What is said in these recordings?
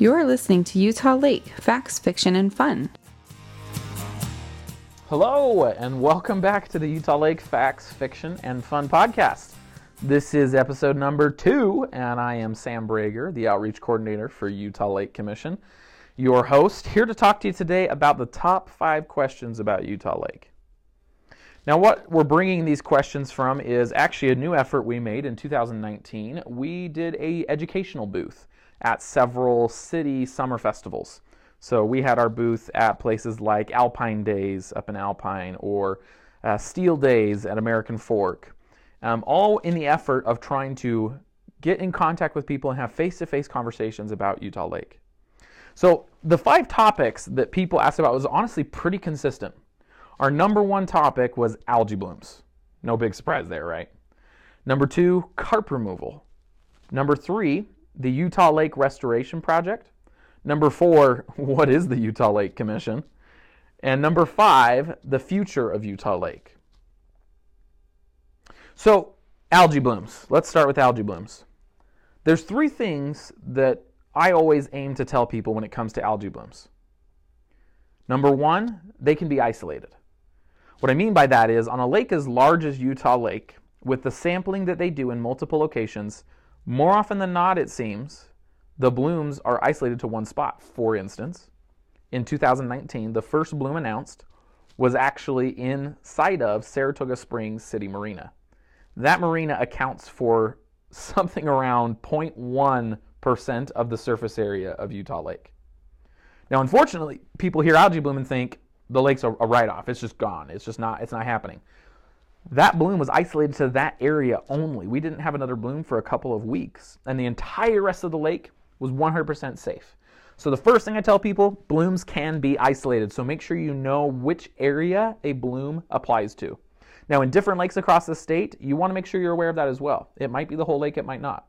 You're listening to Utah Lake Facts, Fiction, and Fun. Hello, and welcome back to the Utah Lake Facts, Fiction, and Fun podcast. This is episode number two, and I am Sam Brager, the outreach coordinator for Utah Lake Commission, your host, here to talk to you today about the top five questions about Utah Lake. Now, what we're bringing these questions from is actually a new effort we made in 2019. We did a educational booth at several city summer festivals. So we had our booth at places like Alpine Days up in Alpine or uh, Steel Days at American Fork, um, all in the effort of trying to get in contact with people and have face to face conversations about Utah Lake. So the five topics that people asked about was honestly pretty consistent. Our number one topic was algae blooms. No big surprise there, right? Number two, carp removal. Number three, the Utah Lake Restoration Project. Number four, what is the Utah Lake Commission? And number five, the future of Utah Lake. So, algae blooms. Let's start with algae blooms. There's three things that I always aim to tell people when it comes to algae blooms. Number one, they can be isolated. What I mean by that is on a lake as large as Utah Lake, with the sampling that they do in multiple locations, more often than not, it seems, the blooms are isolated to one spot. For instance, in 2019, the first bloom announced was actually inside of Saratoga Springs City Marina. That marina accounts for something around 0.1% of the surface area of Utah Lake. Now, unfortunately, people hear algae bloom and think the lake's a, a write-off. It's just gone. It's just not. It's not happening. That bloom was isolated to that area only. We didn't have another bloom for a couple of weeks, and the entire rest of the lake was 100% safe. So the first thing I tell people, blooms can be isolated. So make sure you know which area a bloom applies to. Now, in different lakes across the state, you want to make sure you're aware of that as well. It might be the whole lake, it might not.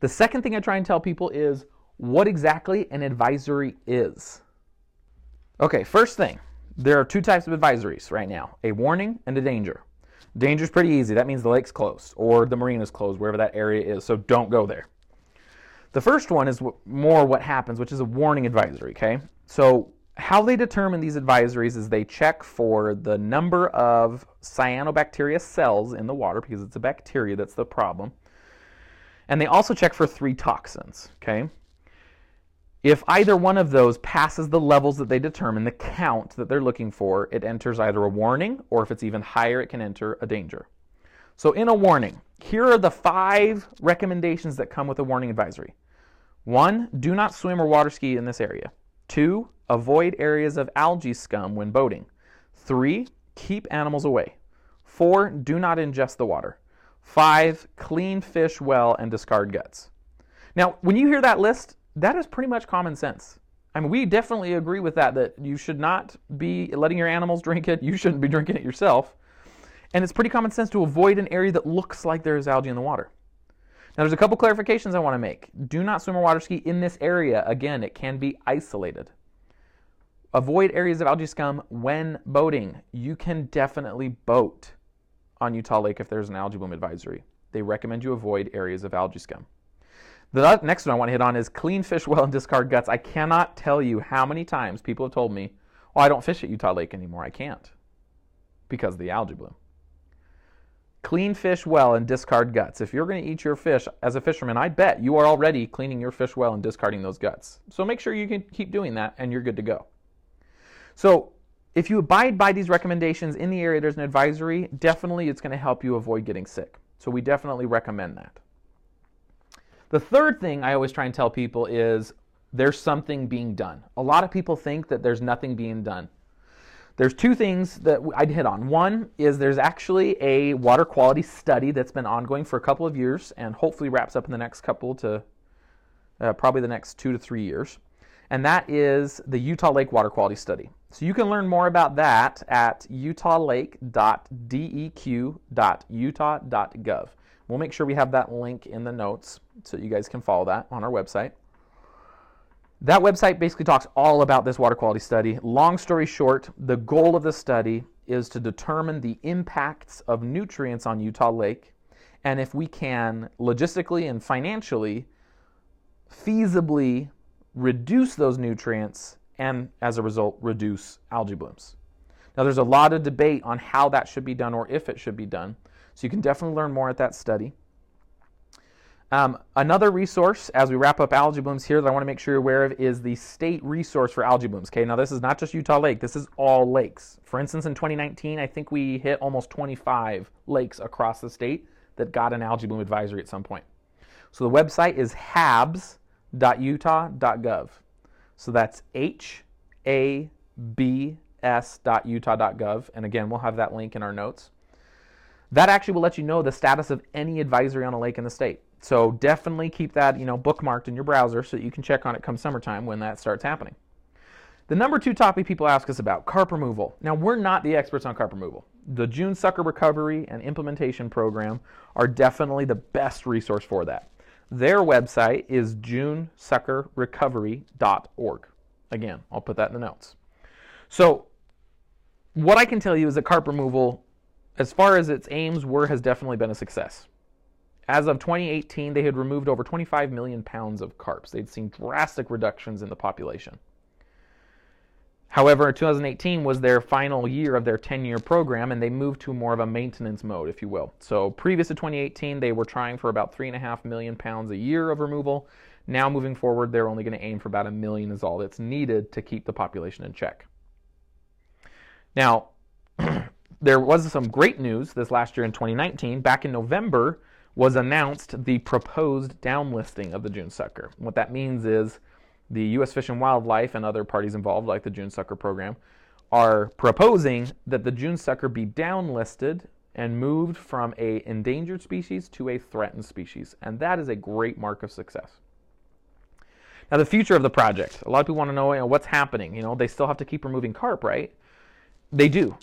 The second thing I try and tell people is what exactly an advisory is. Okay, first thing, there are two types of advisories right now a warning and a danger. Danger is pretty easy. That means the lake's closed or the marina is closed, wherever that area is, so don't go there. The first one is more what happens, which is a warning advisory, okay? So, how they determine these advisories is they check for the number of cyanobacteria cells in the water because it's a bacteria that's the problem. And they also check for three toxins, okay? If either one of those passes the levels that they determine, the count that they're looking for, it enters either a warning or if it's even higher, it can enter a danger. So, in a warning, here are the five recommendations that come with a warning advisory. One, do not swim or water ski in this area. Two, avoid areas of algae scum when boating. Three, keep animals away. Four, do not ingest the water. Five, clean fish well and discard guts. Now, when you hear that list, that is pretty much common sense. I mean, we definitely agree with that, that you should not be letting your animals drink it. You shouldn't be drinking it yourself. And it's pretty common sense to avoid an area that looks like there's algae in the water. Now, there's a couple clarifications I want to make. Do not swim or water ski in this area. Again, it can be isolated. Avoid areas of algae scum when boating. You can definitely boat on Utah Lake if there's an algae bloom advisory. They recommend you avoid areas of algae scum. The next one I want to hit on is clean fish well and discard guts. I cannot tell you how many times people have told me, well, I don't fish at Utah Lake anymore. I can't because of the algae bloom. Clean fish well and discard guts. If you're going to eat your fish as a fisherman, I bet you are already cleaning your fish well and discarding those guts. So make sure you can keep doing that and you're good to go. So if you abide by these recommendations in the area there's an advisory, definitely it's going to help you avoid getting sick. So we definitely recommend that. The third thing I always try and tell people is there's something being done. A lot of people think that there's nothing being done. There's two things that I'd hit on. One is there's actually a water quality study that's been ongoing for a couple of years and hopefully wraps up in the next couple to uh, probably the next two to three years. And that is the Utah Lake Water Quality Study. So you can learn more about that at utahlake.deq.utah.gov. We'll make sure we have that link in the notes so you guys can follow that on our website. That website basically talks all about this water quality study. Long story short, the goal of the study is to determine the impacts of nutrients on Utah Lake and if we can logistically and financially feasibly reduce those nutrients and as a result reduce algae blooms. Now there's a lot of debate on how that should be done or if it should be done. So you can definitely learn more at that study. Um, another resource as we wrap up algae blooms here that I want to make sure you're aware of is the state resource for algae blooms. Okay, now this is not just Utah Lake, this is all lakes. For instance, in 2019, I think we hit almost 25 lakes across the state that got an algae bloom advisory at some point. So the website is habs.utah.gov. So that's H A B S.utah.gov. And again, we'll have that link in our notes. That actually will let you know the status of any advisory on a lake in the state. So definitely keep that, you know, bookmarked in your browser so that you can check on it come summertime when that starts happening. The number two topic people ask us about, carp removal. Now, we're not the experts on carp removal. The June Sucker Recovery and Implementation Program are definitely the best resource for that. Their website is junesuckerrecovery.org. Again, I'll put that in the notes. So, what I can tell you is that carp removal, as far as its aims were, has definitely been a success. As of 2018, they had removed over 25 million pounds of carps. They'd seen drastic reductions in the population. However, 2018 was their final year of their 10 year program, and they moved to more of a maintenance mode, if you will. So, previous to 2018, they were trying for about 3.5 million pounds a year of removal. Now, moving forward, they're only going to aim for about a million, is all that's needed to keep the population in check. Now, there was some great news this last year in 2019. Back in November, was announced the proposed downlisting of the June sucker. What that means is the U.S. Fish and Wildlife and other parties involved, like the June sucker program, are proposing that the June sucker be downlisted and moved from a endangered species to a threatened species, and that is a great mark of success. Now, the future of the project. A lot of people want to know, you know what's happening. You know, they still have to keep removing carp, right? They do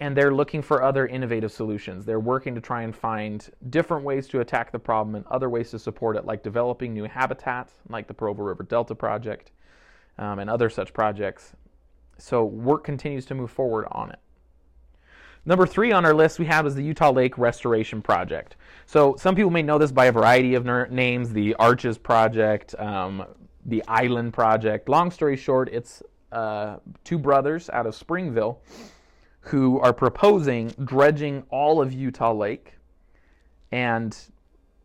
and they're looking for other innovative solutions. They're working to try and find different ways to attack the problem and other ways to support it, like developing new habitats, like the Provo River Delta Project um, and other such projects. So work continues to move forward on it. Number three on our list we have is the Utah Lake Restoration Project. So some people may know this by a variety of names: the Arches Project, um, the Island Project. Long story short, it's uh, two brothers out of Springville who are proposing dredging all of Utah Lake. And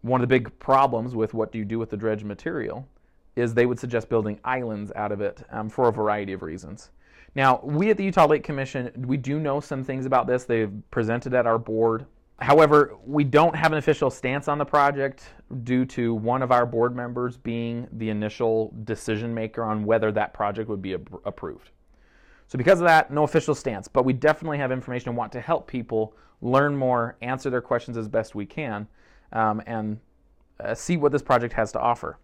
one of the big problems with what do you do with the dredge material is they would suggest building islands out of it um, for a variety of reasons. Now, we at the Utah Lake Commission, we do know some things about this. They've presented at our board. However, we don't have an official stance on the project due to one of our board members being the initial decision maker on whether that project would be approved. So because of that, no official stance, but we definitely have information and want to help people learn more, answer their questions as best we can, um, and uh, see what this project has to offer.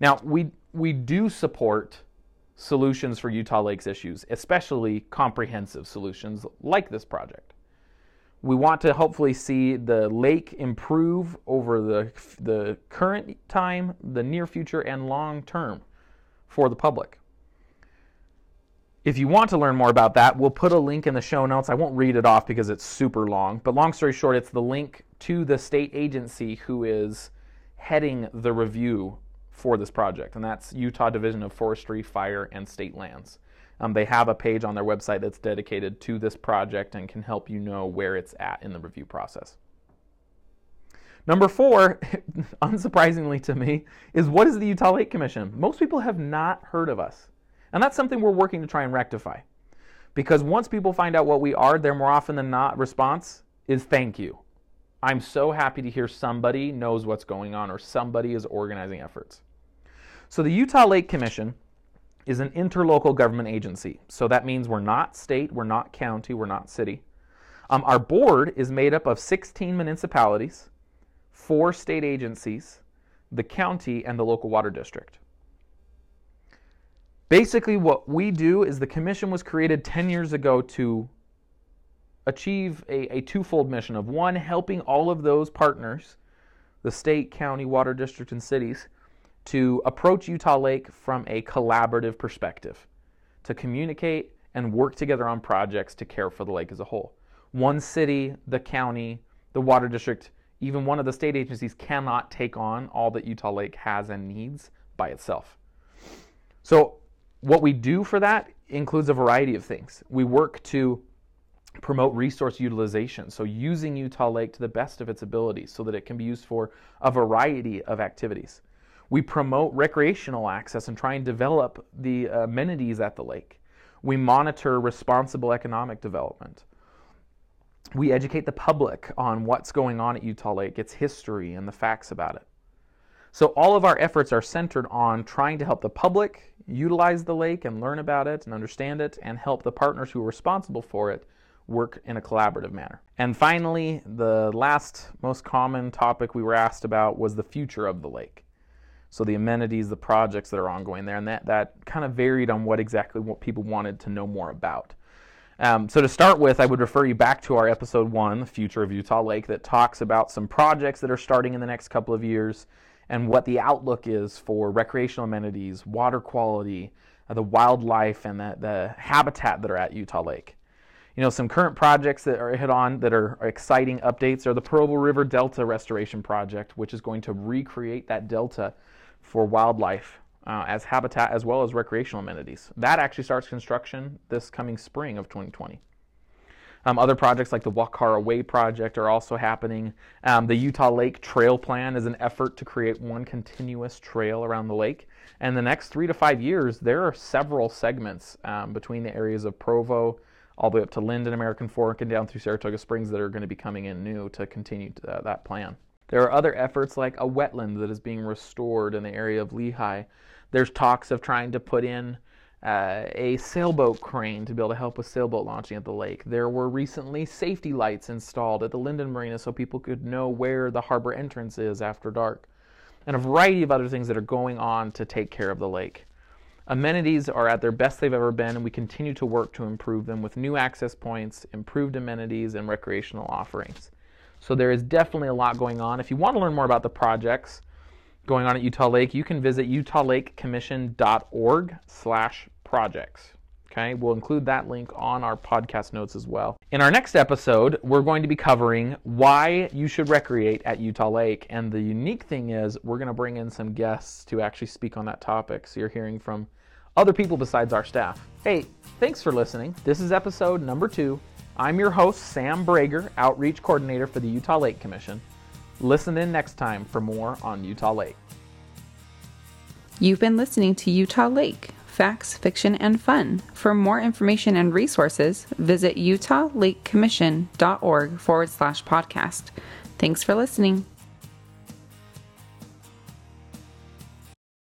Now, we, we do support solutions for Utah Lakes issues, especially comprehensive solutions like this project. We want to hopefully see the lake improve over the, the current time, the near future, and long term for the public. If you want to learn more about that, we'll put a link in the show notes. I won't read it off because it's super long, but long story short, it's the link to the state agency who is heading the review for this project, and that's Utah Division of Forestry, Fire, and State Lands. Um, they have a page on their website that's dedicated to this project and can help you know where it's at in the review process. Number four, unsurprisingly to me, is what is the Utah Lake Commission? Most people have not heard of us. And that's something we're working to try and rectify. Because once people find out what we are, their more often than not response is thank you. I'm so happy to hear somebody knows what's going on or somebody is organizing efforts. So the Utah Lake Commission is an interlocal government agency. So that means we're not state, we're not county, we're not city. Um, our board is made up of 16 municipalities, four state agencies, the county, and the local water district. Basically, what we do is the commission was created 10 years ago to achieve a, a twofold mission of one, helping all of those partners, the state, county, water district, and cities, to approach Utah Lake from a collaborative perspective, to communicate and work together on projects to care for the lake as a whole. One city, the county, the water district, even one of the state agencies cannot take on all that Utah Lake has and needs by itself. So, what we do for that includes a variety of things. We work to promote resource utilization, so using Utah Lake to the best of its abilities so that it can be used for a variety of activities. We promote recreational access and try and develop the amenities at the lake. We monitor responsible economic development. We educate the public on what's going on at Utah Lake, its history, and the facts about it. So, all of our efforts are centered on trying to help the public utilize the lake and learn about it and understand it, and help the partners who are responsible for it work in a collaborative manner. And finally, the last most common topic we were asked about was the future of the lake. So the amenities, the projects that are ongoing there, and that, that kind of varied on what exactly what people wanted to know more about. Um, so to start with, I would refer you back to our episode one, The Future of Utah Lake, that talks about some projects that are starting in the next couple of years and what the outlook is for recreational amenities, water quality, uh, the wildlife, and the, the habitat that are at Utah Lake. You know, some current projects that are hit on that are, are exciting updates are the Provo River Delta Restoration Project, which is going to recreate that delta for wildlife uh, as habitat as well as recreational amenities. That actually starts construction this coming spring of 2020. Um, other projects like the Wakara Way project are also happening. Um, the Utah Lake Trail Plan is an effort to create one continuous trail around the lake. And the next three to five years, there are several segments um, between the areas of Provo, all the way up to Lindon, American Fork, and down through Saratoga Springs that are going to be coming in new to continue to, uh, that plan. There are other efforts like a wetland that is being restored in the area of Lehi. There's talks of trying to put in uh, a sailboat crane to be able to help with sailboat launching at the lake. There were recently safety lights installed at the Lindon Marina so people could know where the harbor entrance is after dark, and a variety of other things that are going on to take care of the lake. Amenities are at their best they've ever been, and we continue to work to improve them with new access points, improved amenities, and recreational offerings. So there is definitely a lot going on. If you want to learn more about the projects going on at Utah Lake, you can visit utahlakecommission.org slash projects. Okay, we'll include that link on our podcast notes as well. In our next episode, we're going to be covering why you should recreate at Utah Lake. And the unique thing is, we're going to bring in some guests to actually speak on that topic. So you're hearing from other people besides our staff. Hey, thanks for listening. This is episode number two. I'm your host, Sam Brager, Outreach Coordinator for the Utah Lake Commission. Listen in next time for more on Utah Lake. You've been listening to Utah Lake facts, fiction, and fun. For more information and resources, visit utahlakecommission.org forward slash podcast. Thanks for listening.